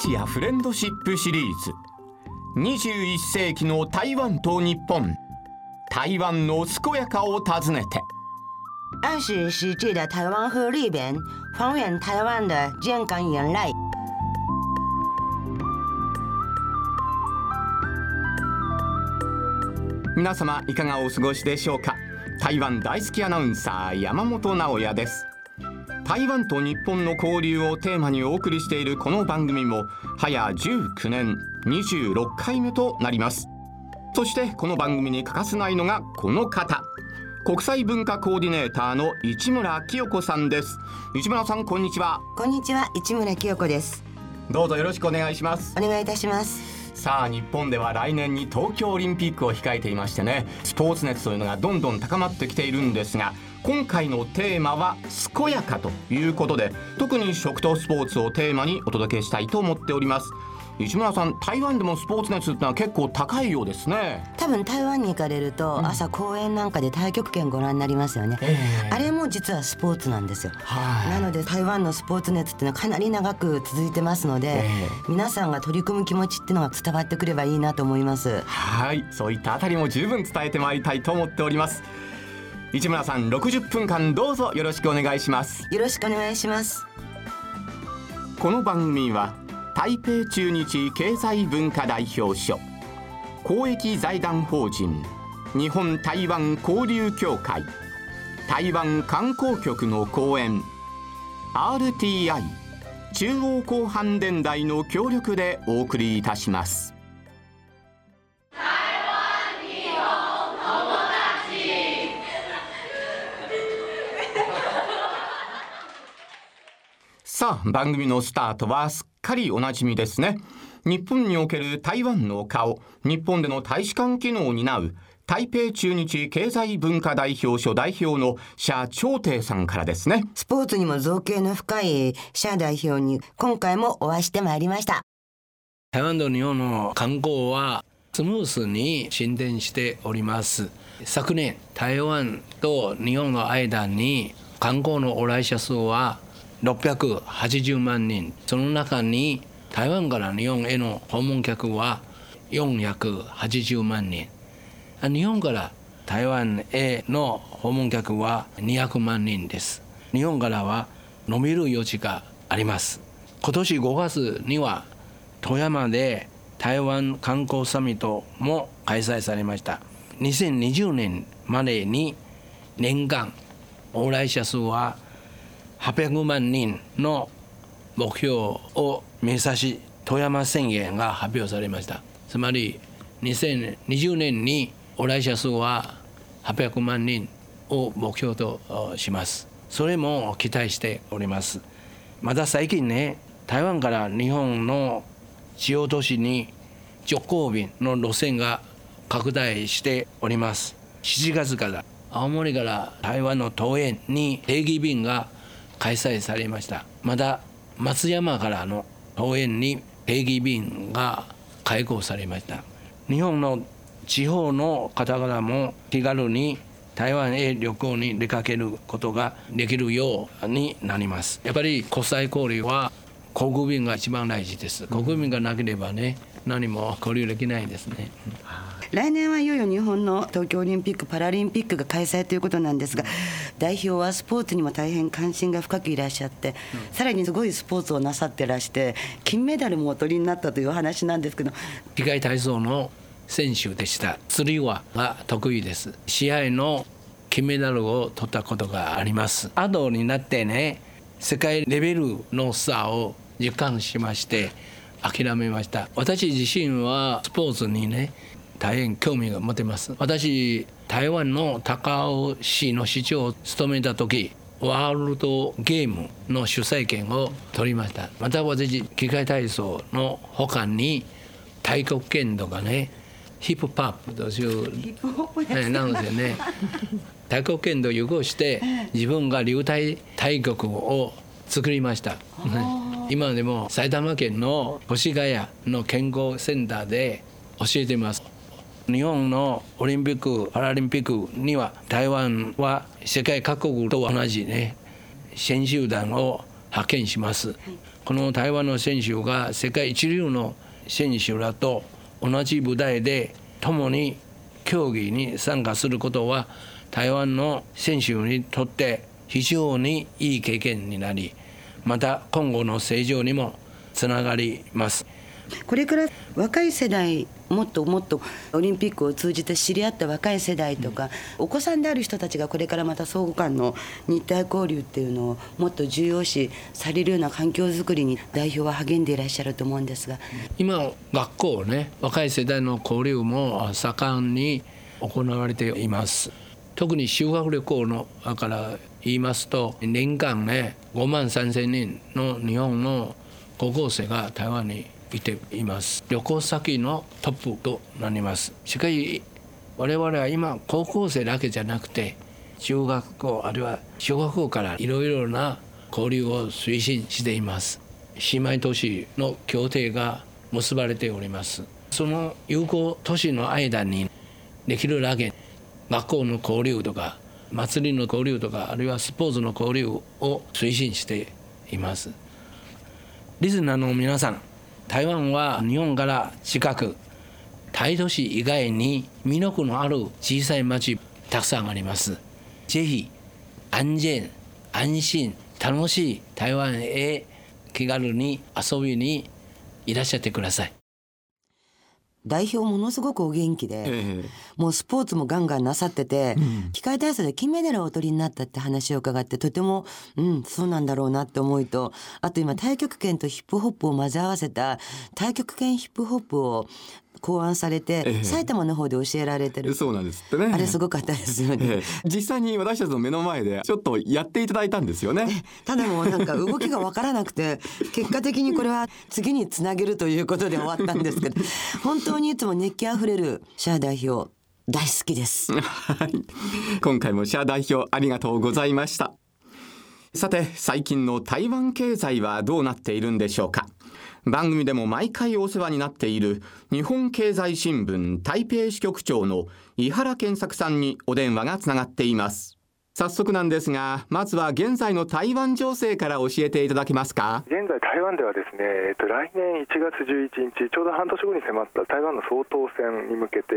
ジアフレンドシップシリーズ。21世紀の台湾と日本。台湾の健やかを訪ねて。二十世纪的台湾河里边，还原台湾的健康原来。皆様いかがお過ごしでしょうか？台湾大好きアナウンサー山本直也です台湾と日本の交流をテーマにお送りしているこの番組も早19年26回目となります。そしてこの番組に欠かせないのがこの方。国際文化コーディネーターの市村清子さんです。市村さんこんにちは。こんにちは、市村清子です。どうぞよろしくお願いします。お願いいたします。さあ日本では来年に東京オリンピックを控えていましてねスポーツ熱というのがどんどん高まってきているんですが今回のテーマは健やかということで特に食とスポーツをテーマにお届けしたいと思っております。市村さん台湾でもスポーツ熱ってのは結構高いようですね。多分台湾に行かれると、朝公園なんかで太極拳ご覧になりますよね。あれも実はスポーツなんですよ。はい。なので台湾のスポーツ熱っていうのはかなり長く続いてますので、え。皆さんが取り組む気持ちっていうのが伝わってくればいいなと思います。はい。そういったあたりも十分伝えてまいりたいと思っております市村さん60分間どうぞよろしくお願いしますよろしくお願いします。この番組は台北駐日経済文化代表所公益財団法人日本台湾交流協会台湾観光局の講演 RTI 中央広範電台の協力でお送りいたしますさあ番組のスタートはすっかりおなじみですね。日本における台湾の顔日本での大使館機能を担う台北駐日経済文化代表所代表の謝長廷さんからですね。スポーツにも造形の深いシャ代表に今回もお会いしてまいりました。台湾と日本の観光はスムースに進展しております。昨年台湾と日本の間に観光の往来者数は680万人。その中に台湾から日本への訪問客は480万人。日本から台湾への訪問客は200万人です。日本からは伸びる余地があります。今年5月には富山で台湾観光サミットも開催されました。2020年までに年間往来者数は800万人の目標を目指し富山宣言が発表されました。つまり2020年に往来者数は800万人を目標とします。それも期待しております。また最近ね台湾から日本の主要都市に直行便の路線が拡大しております。7月から青森から台湾の桃園に定期便が開催されました。また松山からの桃園に定期便が開港されました。日本の地方の方々も気軽に台湾へ旅行に出かけることができるようになります。やっぱり国際交流は航空便が一番大事です。航空便がなければね何も交流できないですね。来年はいよいよ日本の東京オリンピック・パラリンピックが開催ということなんですが代表はスポーツにも大変関心が深くいらっしゃって、さらにすごいスポーツをなさってらして金メダルもお取りになったというお話なんですけど。機械体操の選手でした。釣り輪が得意です。試合の金メダルを取ったことがあります。後になってね世界レベルの差を実感しまして諦めました。私自身はスポーツにね大変興味が持てます。私台湾の高尾市の市長を務めた時ワールドゲームの主催権を取りました。また私機械体操の他に太極拳とかねヒップパップというえなんです。よね太極拳と融合して自分が流体太極を作りました。今でも埼玉県の越谷の健康センターで教えています日本のオリンピック・パラリンピックには台湾は世界各国と同じね選手団を派遣しますこの台湾の選手が世界一流の選手らと同じ舞台で共に競技に参加することは台湾の選手にとって非常にいい経験になりまた今後の成長にもつながります。これから若い世代もっともっとオリンピックを通じて知り合った若い世代とか、お子さんである人たちがこれからまた相互間の日体交流っていうのをもっと重要視されるような環境づくりに代表は励んでいらっしゃると思うんですが。今学校ね若い世代の交流も盛んに行われています。特に修学旅行のから言いますと年間ね5万3千人の日本の高校生が台湾にいています。旅行先のトップとなります。しかし我々は今高校生だけじゃなくて中学校あるいは小学校からいろいろな交流を推進しています。姉妹都市の協定が結ばれております。その友好都市の間にできるだけ学校の交流とか祭りの交流とかあるいはスポーツの交流を推進しています。リスナーの皆さん台湾は日本から近く大都市以外に魅力のある小さい町たくさんあります。ぜひ安全安心楽しい台湾へ気軽に遊びにいらっしゃってください。代表ものすごくお元気で、えもうスポーツもガンガンなさってて、うん、機械体操で金メダルをお取りになったって話を伺ってとてもうんそうなんだろうなって思いとあと今太極拳とヒップホップを混ぜ合わせた太極拳ヒップホップを考案されて、ええ、埼玉の方で教えられてる。そうなんですってね。あれすごかったですよね、え、実際に私たちの目の前でちょっとやっていただいたんですよね。ただもうなんか動きが分からなくて 結果的にこれは次につなげるということで終わったんですけど本当にいつも熱気あふれるシャア代表大好きです。今回もシャア代表ありがとうございました。さて最近の台湾経済はどうなっているんでしょうか番組でも毎回お世話になっている日本経済新聞台北支局長の井原健作さんにお電話がつながっています早速なんですがまずは現在の台湾情勢から教えていただけますか？現在台湾ではですね、えっと、来年1月11日ちょうど半年後に迫った台湾の総統選に向けて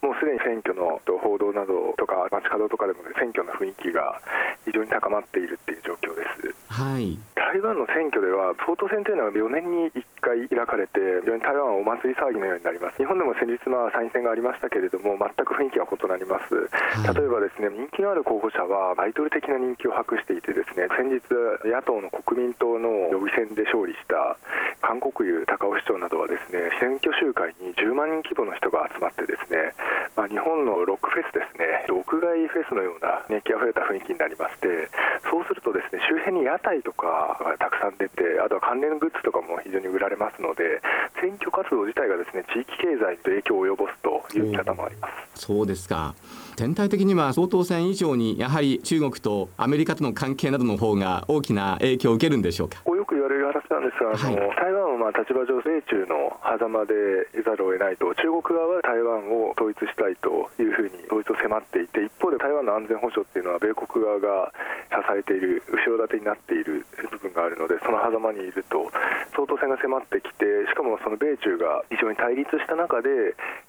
もうすでに選挙の報道などとか街角とかでも、ね、選挙の雰囲気が非常に高まっているっていう状況です。はい。台湾の選挙では総統選というのは4年に1回開かれて非常に台湾はお祭り騒ぎのようになります。日本でも先日まあ参院選がありましたけれども全く雰囲気は異なります、はい、例えばですね人気のある候補者はアイドル的な人気を博していてですね先日野党の国民党の予備選で勝利した韓国瑜高尾市長などはですね選挙集会に10万人規模の人が集まってですね、まあ、日本のロックフェスですね屋外フェスのような熱気あふれた雰囲気になりましてそうするとですね周辺に屋台とかがたくさん出てあとは関連グッズとかも非常に売られますので選挙活動自体がですね地域経済に影響を及ぼすという見方もあります。そうですか全体的には総統選以上にやはり中国とアメリカとの関係などの方が大きな影響を受けるんですしょうか？よく言われる話なんですが、あの、はい、台湾はまあ立場上米中の狭間で得ざるを得ないと中国側は台湾を統一したいというふうに統一を迫っていて一方で台湾の安全保障っていうのは米国側が支えている後ろ盾になっている部分があるのでその狭間にいると総統選が迫ってきてしかもその米中が非常に対立した中で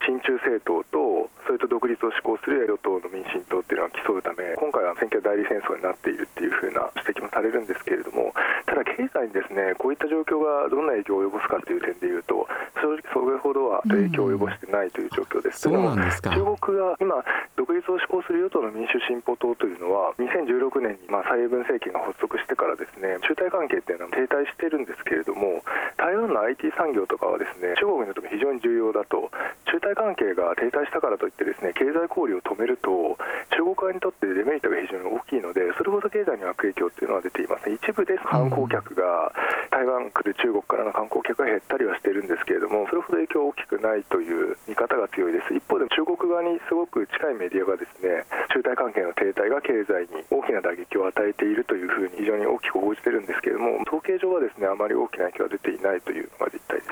親中政党とそれと独立を志向する与党の民進党っていうのは競うため今回は選挙代理戦争になっているっていうふうな指摘もされるんですけれどもただ経済にですねこういった状況がどんな影響を及ぼすかという点でいうと正直それほどは影響を及ぼしてないという状況です。うん、そうなんですか中国が今独立を志向する与党の民主進歩党というのは2016年にまあ蔡英文政権が発足してからですね中台関係っていうのは停滞してるんですけれども台湾の IT 産業とかはですね中国にとっても非常に重要だと。中台関係が停滞したからといってですね経済交流を止めると中国側にとってデメリットが非常に大きいのでそれほど経済に悪影響っていうのは出ています。ね一部で観光客が台湾来る中国からの観光客が減ったりはしてるんですけれどもそれほど影響大きくないという見方が強いです。一方で中国側にすごく近いメディアがですね中台関係の停滞が経済に大きな打撃を与えているというふうに非常に大きく報じてるんですけれども統計上はですねあまり大きな影響は出ていないというのが実態です。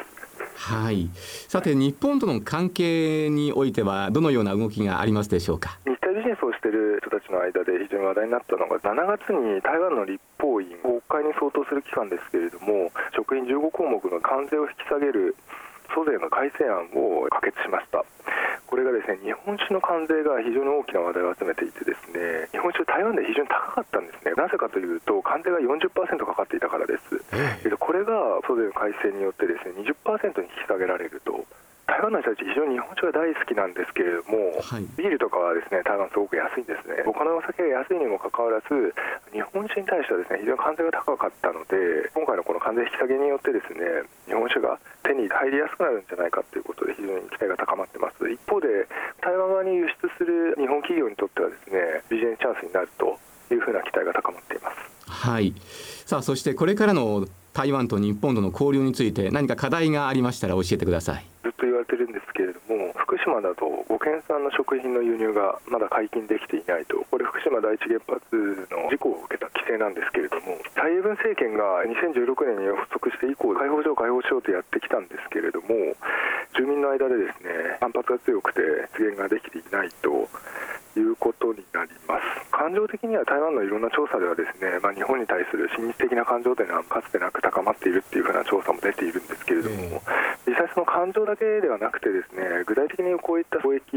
はい。さて日本との関係においてはどのような動きがありますでしょうか？日体ビジネスをしている人たたちの間で非常に話題になったのが7月に台湾の立法院国会に相当する機関ですけれども職員15項目の関税を引き下げる租税の改正案を可決しましたこれがですね日本酒の関税が非常に大きな話題を集めていてですね日本酒台湾で非常に高かったんですね。なぜかというと関税が40%かかっていたからです、えー、これが租税の改正によってですね20%に引き下げられると台湾の人たち、非常に日本酒が大好きなんですけれども、はい、ビールとかはですね台湾、すごく安いんですね、他のお酒が安いにもかかわらず、日本酒に対してはですね非常に関税が高かったので、今回のこの関税引き下げによって、ですね日本酒が手に入りやすくなるんじゃないかということで、非常に期待が高まってます。一方で台湾側に輸出する日本企業にとってはですねビジネスチャンスになるというふうな期待が高まっています。はいさあそしてこれからの台湾と日本との交流について何か課題がありましたら教えてください。島だと5県産の食品の輸入がまだ解禁できていないと、これ、福島第一原発の事故を受けた規制なんですけれども、蔡英文政権が2016年に発足して以降、解放しよう、解放しようとやってきたんですけれども、住民の間でですね反発が強くて実現ができていないと。いうことになります。感情的には台湾のいろんな調査ではですね、まあ、日本に対する親日的な感情というのはかつてなく高まっているっていうふうな調査も出ているんですけれども、実際その感情だけではなくてですね具体的にこういった貿易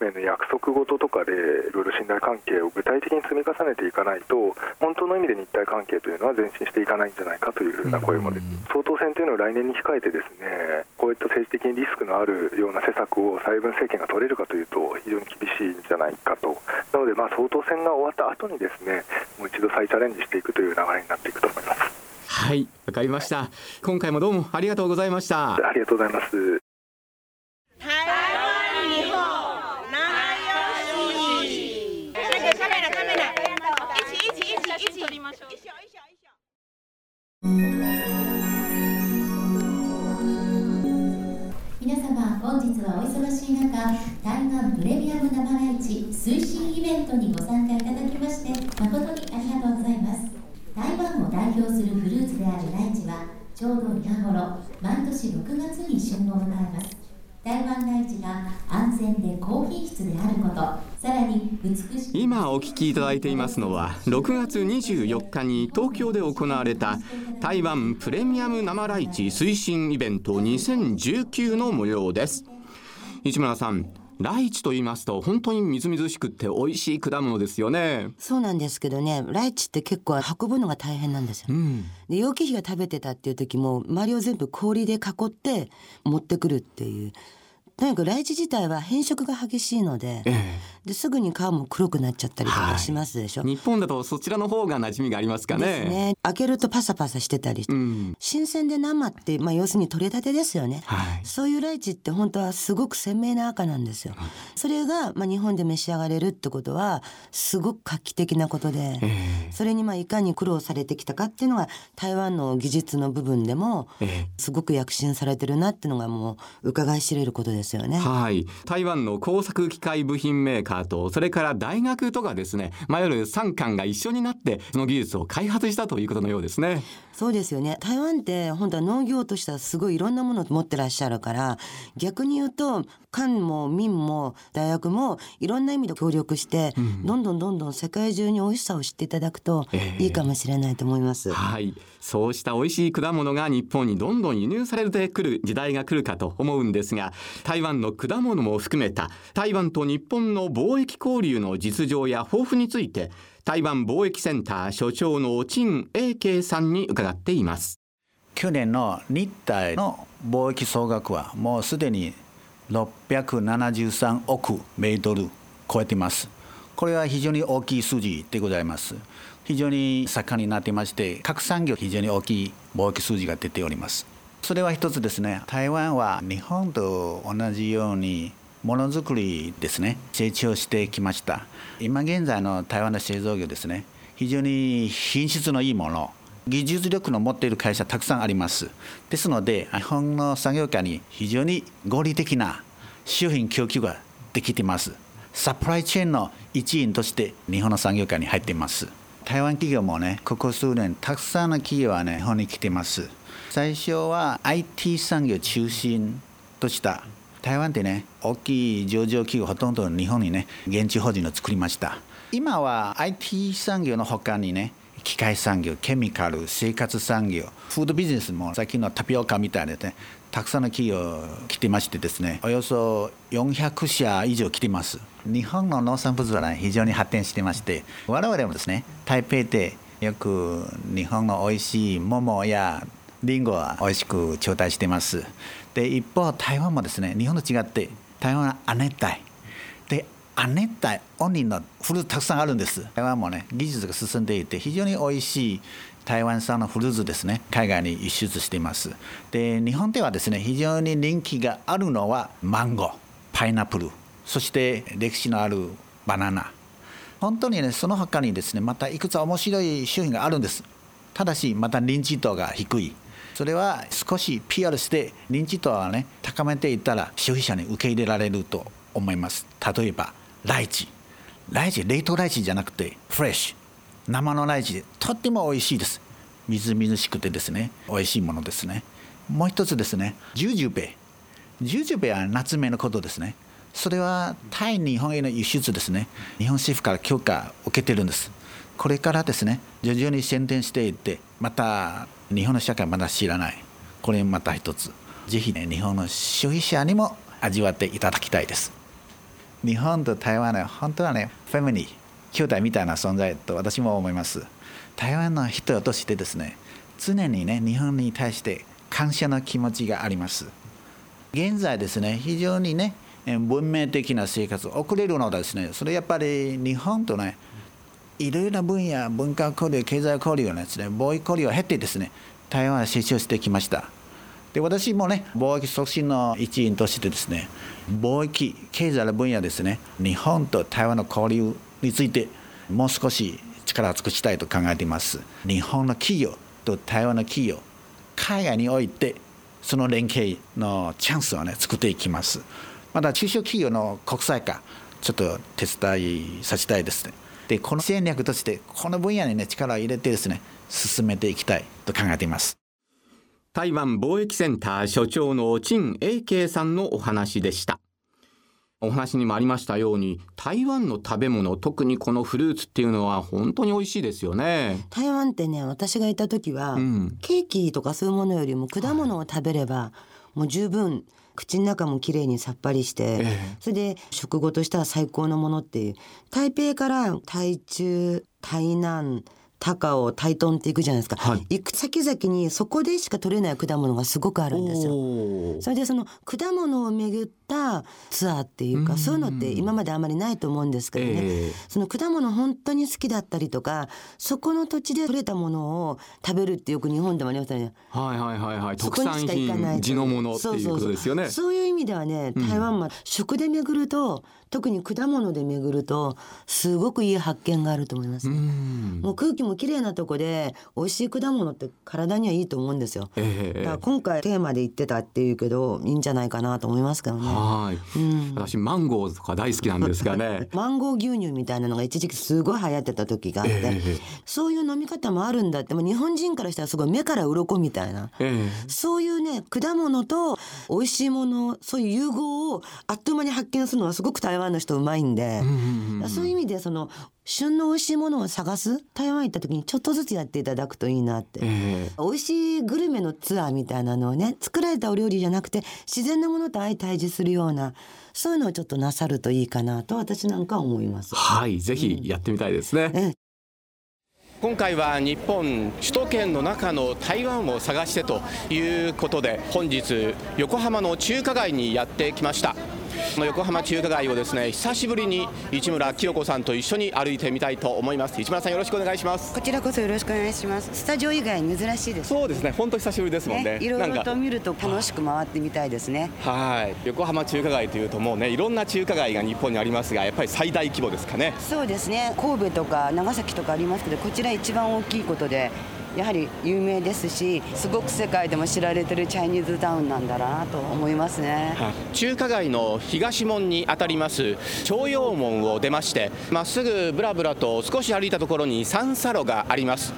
面の約束事とかでいろいろ信頼関係を具体的に積み重ねていかないと本当の意味で日台関係というのは前進していかないんじゃないかというふうな声もです、総統選というのを来年に控えてですねこういった政治的にリスクのあるような施策を蔡英文政権が取れるかというと非常に厳しいんじゃないかと。なのでまあ総統選が終わった後にですねもう一度再チャレンジしていくという流れになっていくと思います。はいわかりました。今回もどうもありがとうございました。ありがとうございます。皆様本日はお忙しい中台湾プレミアム生ライチ推進イベントにご参加いただきまして誠にありがとうございます。台湾を代表するフルーツであるライチはちょうど今頃毎年6月に旬を迎えます。台湾ライチが安全で高品質であることさらに美しい今お聞きいただいていますのは6月24日に東京で行われた台湾プレミアム生ライチ推進イベント2019の模様です。市村さんライチと言いますと本当にみずみずしくって美味しい果物ですよね。そうなんですけどねライチって結構運ぶのが大変なんですよ、うん、で楊貴妃が食べてたっていう時も周りを全部氷で囲って持ってくるっていうとにかくライチ自体は変色が激しいのでええ、ですぐに皮も黒くなっちゃったりとかしますでしょ、はい、日本だとそちらの方が馴染みがありますかね。ね。開けるとパサパサしてたり、うん、新鮮で生って、まあ、要するに取れたてですよね、はい、そういうライチって本当はすごく鮮明な赤なんですよ、うん、それが、まあ、日本で召し上がれるってことはすごく画期的なことで、え、それにまあいかに苦労されてきたかっていうのが台湾の技術の部分でもすごく躍進されてるなっていうのがもう伺い知れることですですよね。はい。台湾の工作機械部品メーカーとそれから大学とかですね、まあ、いわゆる産官が一緒になってその技術を開発したということのようですね。そうですよね。台湾って本当は農業としてはすごいいろんなものを持ってらっしゃるから逆に言うと官も民も大学もいろんな意味で協力して、うん、どんどんどんどん世界中に美味しさを知っていただくといいかもしれないと思います。えー、はいそうした美味しい果物が日本にどんどん輸入されてくる時代が来るかと思うんですが台台湾の果物も含めた台湾と日本の貿易交流の実情や豊富について台湾貿易センター所長の陳英慶さんに伺っています。去年の日台の貿易総額はもうすでに673億米ドル超えています。これは非常に大きい数字でございます。非常に盛んになっていまして各産業非常に大きい貿易数字が出ております。それは一つですね。台湾は日本と同じようにものづくりですね。成長してきました。今現在の台湾の製造業ですね。非常に品質のいいもの。技術力の持っている会社たくさんあります。ですので日本の産業界に非常に合理的な商品供給ができています。サプライチェーンの一員として日本の産業界に入っています。台湾企業もねここ数年たくさんの企業はね日本に来ています。最初は IT 産業中心とした台湾ってね大きい上場企業ほとんど日本にね現地法人を作りました。今は IT 産業のほかにね機械産業ケミカル生活産業フードビジネスも最近のタピオカみたいなねたくさんの企業来てましてですねおよそ400社以上来てます。日本の農産物は、ね、非常に発展してまして我々もですね台北でよく日本の美味しい桃やリンゴは美味しく頂戴してます。で一方台湾もですね日本と違って台湾は亜熱帯。で亜熱帯オンリーのフルーツたくさんあるんです。台湾もね技術が進んでいて非常に美味しい台湾産のフルーツですね。海外に輸出しています。で日本ではですね非常に人気があるのはマンゴーパイナップル。そして歴史のあるバナナ。本当にねその他にですねまたいくつ面白い商品があるんです。ただしまた認知度が低い。それは少し PR して認知度はね高めていったら消費者に受け入れられると思います。例えばライチ。ライチ冷凍ライチじゃなくてフレッシュ。生のライチでとっても美味しいです。みずみずしくてですね。美味しいものですね。もう一つですね。ジュージュベジュージュベは夏目のことですね。それは対日本への輸出ですね。日本政府から許可を受けてるんです。これからですね徐々に宣伝していってまた日本の社会まだ知らない。これまた一つ。ぜひね日本の消費者にも味わっていただきたいです。日本と台湾は本当はねフェミニー兄弟みたいな存在と私も思います。台湾の人としてですね常にね日本に対して感謝の気持ちがあります。現在ですね非常にね文明的な生活を送れるのはですねそれやっぱり日本とねいろいろな分野文化交流経済交流がですね貿易交流を経てですね台湾は成長してきました。で私もね貿易促進の一員としてですね貿易経済の分野ですね日本と台湾の交流についてもう少し力を尽くしたいと考えています。日本の企業と台湾の企業海外においてその連携のチャンスをね作っていきます。また中小企業の国際化ちょっと手伝いさせたいですね。でこの戦略としてこの分野にね力を入れてですね進めていきたいと考えています。台湾貿易センター所長の陳英慶さんのお話でした。お話にもありましたように台湾の食べ物特にこのフルーツっていうのは本当に美味しいですよね。台湾ってね私がいた時は、うん。ケーキとかそういうものよりも果物を食べればもう十分口の中もきれいにさっぱりして、ええ。それで食後としては最高のものっていう。台北から台中台南高尾台東って行くじゃないですか、はい。行く先々にそこでしか取れない果物がすごくあるんですよ。それでその果物を巡ったツアーっていううん。かそういうのって今まであまりないと思うんですけどね、ええ。その果物本当に好きだったりとかそこの土地で採れたものを食べるってよく日本でもありますよね。はいはいはいはい。そこに特産品地のものっていうことですよね。そうそうそう。いう意味ではねうん。台湾は食で巡ると、特に果物で巡るとすごくいい発見があると思います、うん。もう空気もきれいなとこで美味しい果物って体にはいいと思うんですよ。ええ。だから今回テーマで言ってたっていうけどいいんじゃないかなと思いますけどね。はい、うん。私マンゴーとか大好きなんですがね。マンゴー牛乳みたいなのが一時期すごい流行ってた時があって、ええ。そういう飲み方もあるんだってもう日本人からしたらすごい目から鱗みたいな。えそういうね果物と美味しいものそういう融合をあっという間に発見するのはすごく台湾の人うまいんでえ、うんうんうん。そういう意味でその旬の美味しいものを探す？台湾行った時にちょっとずつやっていただくといいなって。ええ。美味しいグルメのツアーみたいなのをね作られたお料理じゃなくて自然なものと相対峙するようなそういうのをちょっとなさるといいかなと私なんかは思います。はいぜひやってみたいですね、ええ。今回は日本首都圏の中の台湾を探してということで本日横浜の中華街にやってきましたこの横浜中華街をですね久しぶりに市村清子さんと一緒に歩いてみたいと思います市村さんよろしくお願いしますこちらこそよろしくお願いします。スタジオ以外珍しいです。そうですね本当久しぶりですもんねね、いろないろと見ると楽しく回ってみたいですね。はい横浜中華街というともうねいろんな中華街が日本にありますがやっぱり最大規模ですかねそうですね。神戸とか長崎とかありますけど、こちら一番大きいことで。やはり有名ですし、すごく世界でも知られてるチャイニーズタウンなんだなと思いますね。中華街の東門にあたります朝陽門を出ましてまっすぐぶらぶらと少し歩いたところに三叉路があります。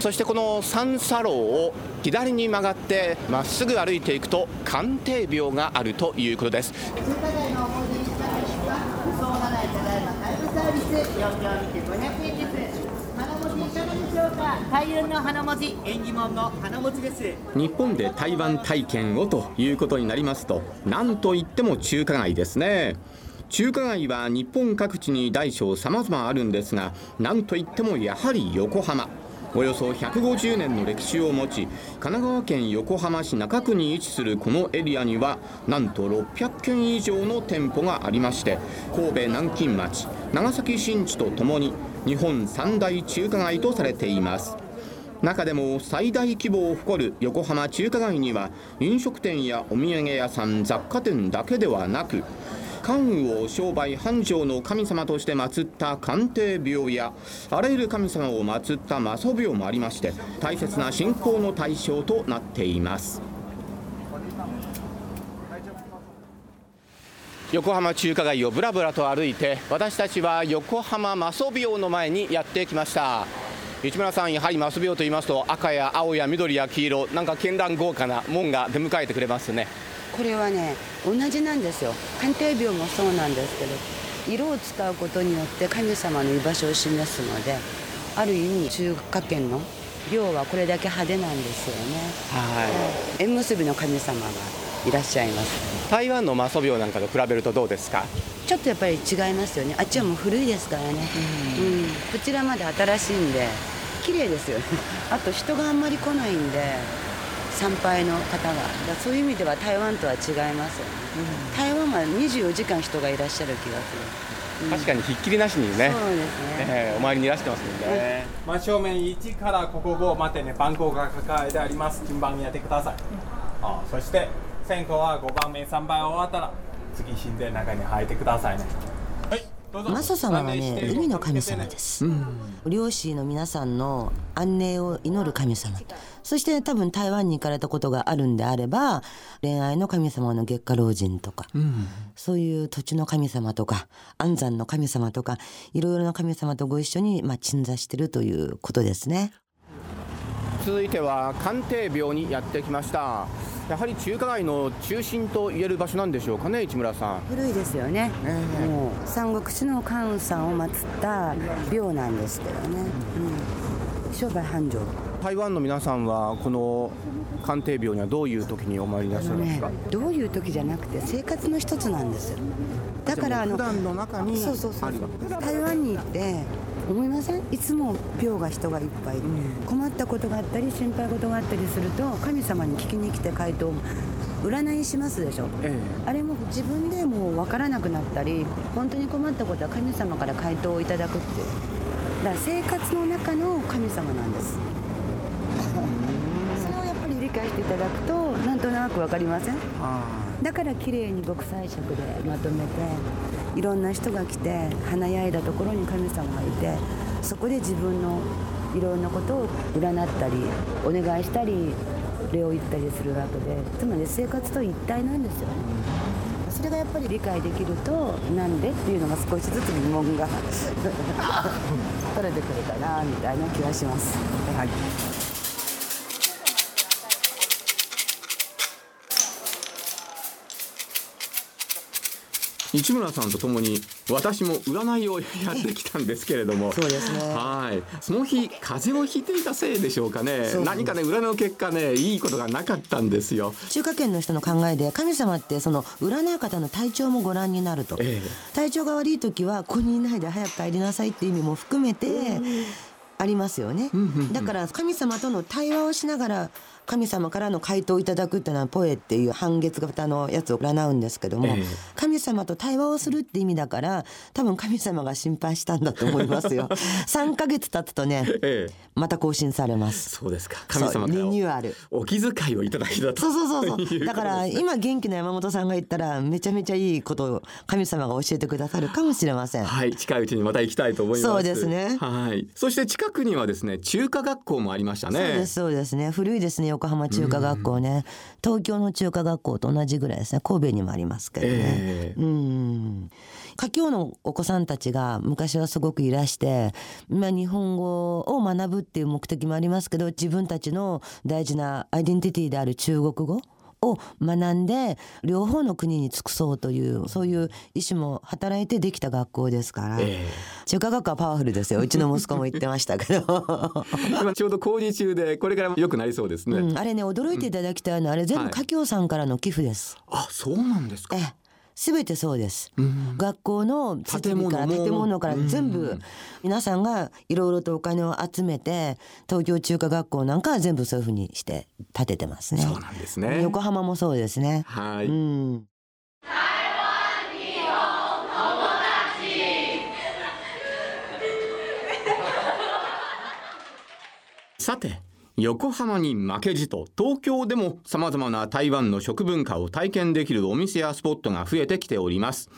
そしてこの三叉路を左に曲がってまっすぐ歩いていくと鑑定廟があるということです。中華街のお戻りしたですが、不送払いただいまタイムサービス、4秒見て500円です。花文字いかがでしょうか。開運の花文字、縁起物の花文字です。日本で台湾体験をということになりますと何といっても中華街ですね中華街は日本各地に大小様々あるんですが何といってもやはり横浜およそ150年の歴史を持ち神奈川県横浜市中区に位置するこのエリアにはなんと600軒以上の店舗がありまして神戸南京町長崎新地とともに日本三大中華街とされています。中でも最大規模を誇る横浜中華街には飲食店やお土産屋さん雑貨店だけではなく関羽を商売繁盛の神様として祀った鑑定廟やあらゆる神様を祀った魔祖廟もありまして大切な信仰の対象となっています。横浜中華街をぶらぶらと歩いて私たちは横浜魔祖廟の前にやってきました。市村さんやはりマス廟と言いますと赤や青や緑や黄色なんか絢爛豪華な門が出迎えてくれますね。これはね同じなんですよ。鑑定廟もそうなんですけど色を使うことによって神様の居場所を示すのである意味中華圏の廟はこれだけ派手なんですよね。はい。縁結びの神様がいらっしゃいます台湾のマソ廟なんかと比べるとどうですか？ちょっとやっぱり違いますよね。あっちはもう古いですからね、うん。こちらまで新しいんで綺麗ですよ。ね あと人があんまり来ないんで参拝の方が。そういう意味では台湾とは違いますよね、台湾は24時間人がいらっしゃる気がする、確かにひっきりなしにね。そうですね、えーお参りにいらしてますもんね、真正面1からここ5までね番号が書かれてあります。順番にやってください。あそして線香は5番目3番終わったら次神殿の中に入ってくださいね。はいどうぞ。マサ様はね海の神様です、漁師の皆さん。の安寧を祈る神様そして多分台湾に行かれたことがあるん。であれば恋愛の神様の月下老人とか、そういう土地の神様とか安産の神様とかいろいろな神様とご一緒に、まあ、鎮座してるということですね。続いては鑑定廟にやってきましたやはり中華街の中心と言える場所なんでしょうかね市村さん。古いですよね、もう三国志の関羽さんを祀った廟なんですけどね、うん、商売繁盛。台湾の皆さんはこの鑑定廟にはどういう時にお参りになさるんですねか、どういう時じゃなくて生活の一つなんですよ。だからあの普段の中に台湾に行って思いません？いつも廟が人がいっぱい、困ったことがあったり心配事があったりすると神様に聞きに来て回答占いしますでしょ、えあれも自分でもう分からなくなったり本当に困ったことは神様から回答をいただくって。いうだから生活の中の神様なんです。それをやっぱり理解していただくとなんとなく分かりません？だから綺麗に極彩色でまとめていろんな人が来て華やいだところに神様がいてそこで自分のいろんなことを占ったりお願いしたり礼を言ったりするわけでつまり生活と一体なんですよねそれがやっぱり理解できるとなんでっていうのが少しずつ疑問が 取れてくるかなみたいな気がします。はい市村さんとともに私も占いをやってきたんですけれども。そうですね。はい。その日風邪をひいていたせいでしょうかね。何かね占いの結果ねいいことがなかったんですよ。中華圏の人の考えで神様ってその占う方の体調もご覧になると、え体調が悪い時はここにいないで早く帰りなさいっていう意味も含めてありますよね。だから神様との対話をしながら神様からの回答をいただくっていうのはポエっていう半月型のやつを占うんですけども、ええ。神様と対話をするって意味だから多分神様が心配したんだと思いますよ。3ヶ月経つとねええ。また更新されます。そうですか。神様リニューアル。お気遣いをいただきだとそうそうそうそう。だから今元気な山本さんが言ったらめちゃめちゃいいことを神様が教えてくださるかもしれません。はい。近いうちにまた行きたいと思います。そうですね。はい。そして近くにはですね中華学校もありましたね。そうですそうですね。古いですね。横浜中華学校ね、東京の中華学校と同じぐらいですね。神戸にもありますけどね、ええ。うん華僑のお子さんたちが昔はすごくいらして、まあ、日本語を学ぶっていう目的もありますけど自分たちの大事なアイデンティティである中国語を学んで両方の国に尽くそうというそういう意思も働いてできた学校ですから、え中華学校はパワフルですよ。うちの息子も言ってましたけど、え 今ちょうど工事中でこれから良くなりそうですね、うん、あれね驚いていただきたいのはあれ全部はい。華僑さんからの寄付です。あそうなんですか。ええ全てそうです、ん。学校の設備から建物から全う部ん皆さんがいろいろとお金を集めて東京中華学校なんかは全部そういうふうにして建ててますね。そうなんですね。横浜もそうですね。はい、うん。さて横浜に負けじと東京でも様々な台湾の食文化を体験できるお店やスポットが増えてきております。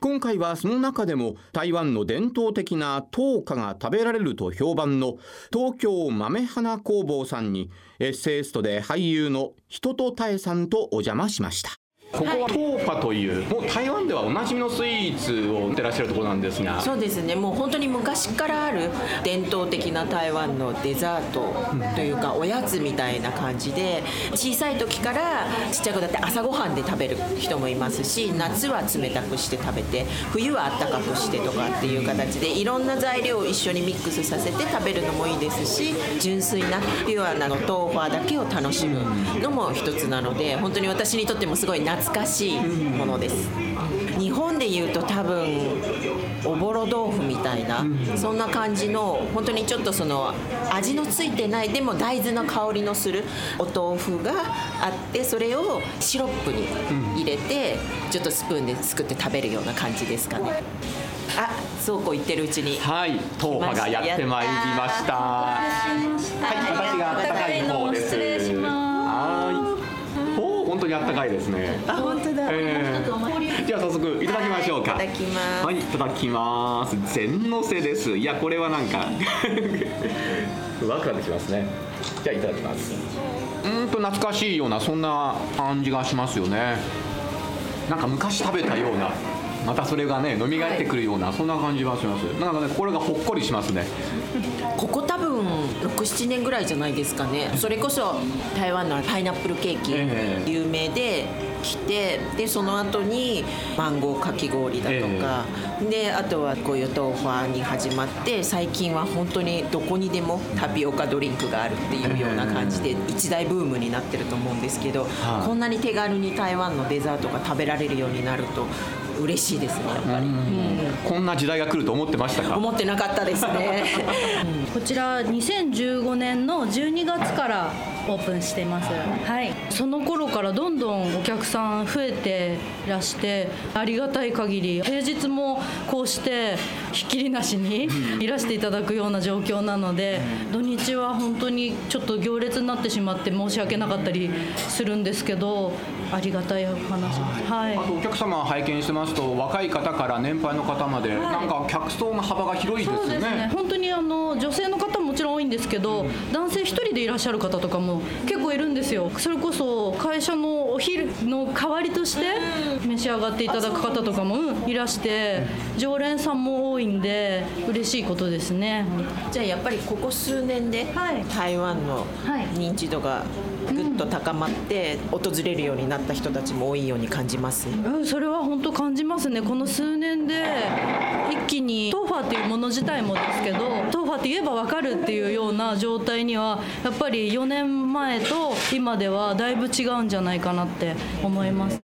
今回はその中でも台湾の伝統的な糖菓が食べられると評判の東京豆花工房さんにエッセイストで俳優の人とたえさんとお邪魔しました。ここはトーパというもう台湾ではおなじみのスイーツを売ってらっしゃるところなんですが。そうですね。もう本当に昔からある伝統的な台湾のデザートというかおやつみたいな感じで小さい時からちっちゃい子だって朝ごはんで食べる人もいますし夏は冷たくして食べて冬はあったかくしてとかっていう形でいろんな材料を一緒にミックスさせて食べるのもいいですし純粋なピュアなの豆腐だけを楽しむのも一つなので本当に私にとってもすごい懐かしいものです。日本でいうと多分おぼろ豆腐みたいな、そんな感じの本当にちょっとその味のついてないでも大豆の香りのするお豆腐があってそれをシロップに入れて、ちょっとスプーンですくって食べるような感じですかねあそうこう言ってるうちにはい、トーパがやってまいりました。はい、私が温かい方です。当に温かいですね。あ本当だ、えー、では早速いただきましょうか。はいいただきますはい、いただきます。全のせです。いや、これはなんかワクワクしますね。じゃあいただきます。うーんと懐かしいようなそんな感じがしますよね。なんか昔食べたような。またそれがね蘇ってくるような、そんな感じがします。なんかねこれがほっこりしますね。ここ多分67年ぐらいじゃないですかね。それこそ台湾のパイナップルケーキええ。有名で来てでその後にマンゴーかき氷だとか、であとはこういう豆腐に始まって最近は本当にどこにでもタピオカドリンクがあるっていうような感じで一大ブームになってると思うんですけど、はい。こんなに手軽に台湾のデザートが食べられるようになると嬉しいですねやっぱり。うん。こんな時代が来ると思ってましたか？思ってなかったですね。こちら2015年の12月からオープンしています。はい。その頃からどんどんお客さん増えてらしてありがたい限り平日もこうしてひっきりなしにいらしていただくような状況なので土日は本当にちょっと行列になってしまって申し訳なかったりするんですけどありがたいお話。ですはい。あとお客様拝見してますと若い方から年配の方まで、なんか客層の幅が広いですね。そうですね。本当にあの女性の方ももちろん多いんですけど、男性一人でいらっしゃる方とかも結構いるんですよ。それこそ会社のお昼の代わりとして召し上がっていただく方とかも、うんいらして常連さんも多いんで嬉しいことですね。じゃあやっぱりここ数年ではい。台湾のはい。認知度がぐっと高まって訪れるようになった人たちも多いように感じます。うん、それは本当感じますねこの数年で一気にトーファーっていうもの自体もですけどトーファーって言えば分かるっていうような状態にはやっぱり4年前と今ではだいぶ違うんじゃないかなって思います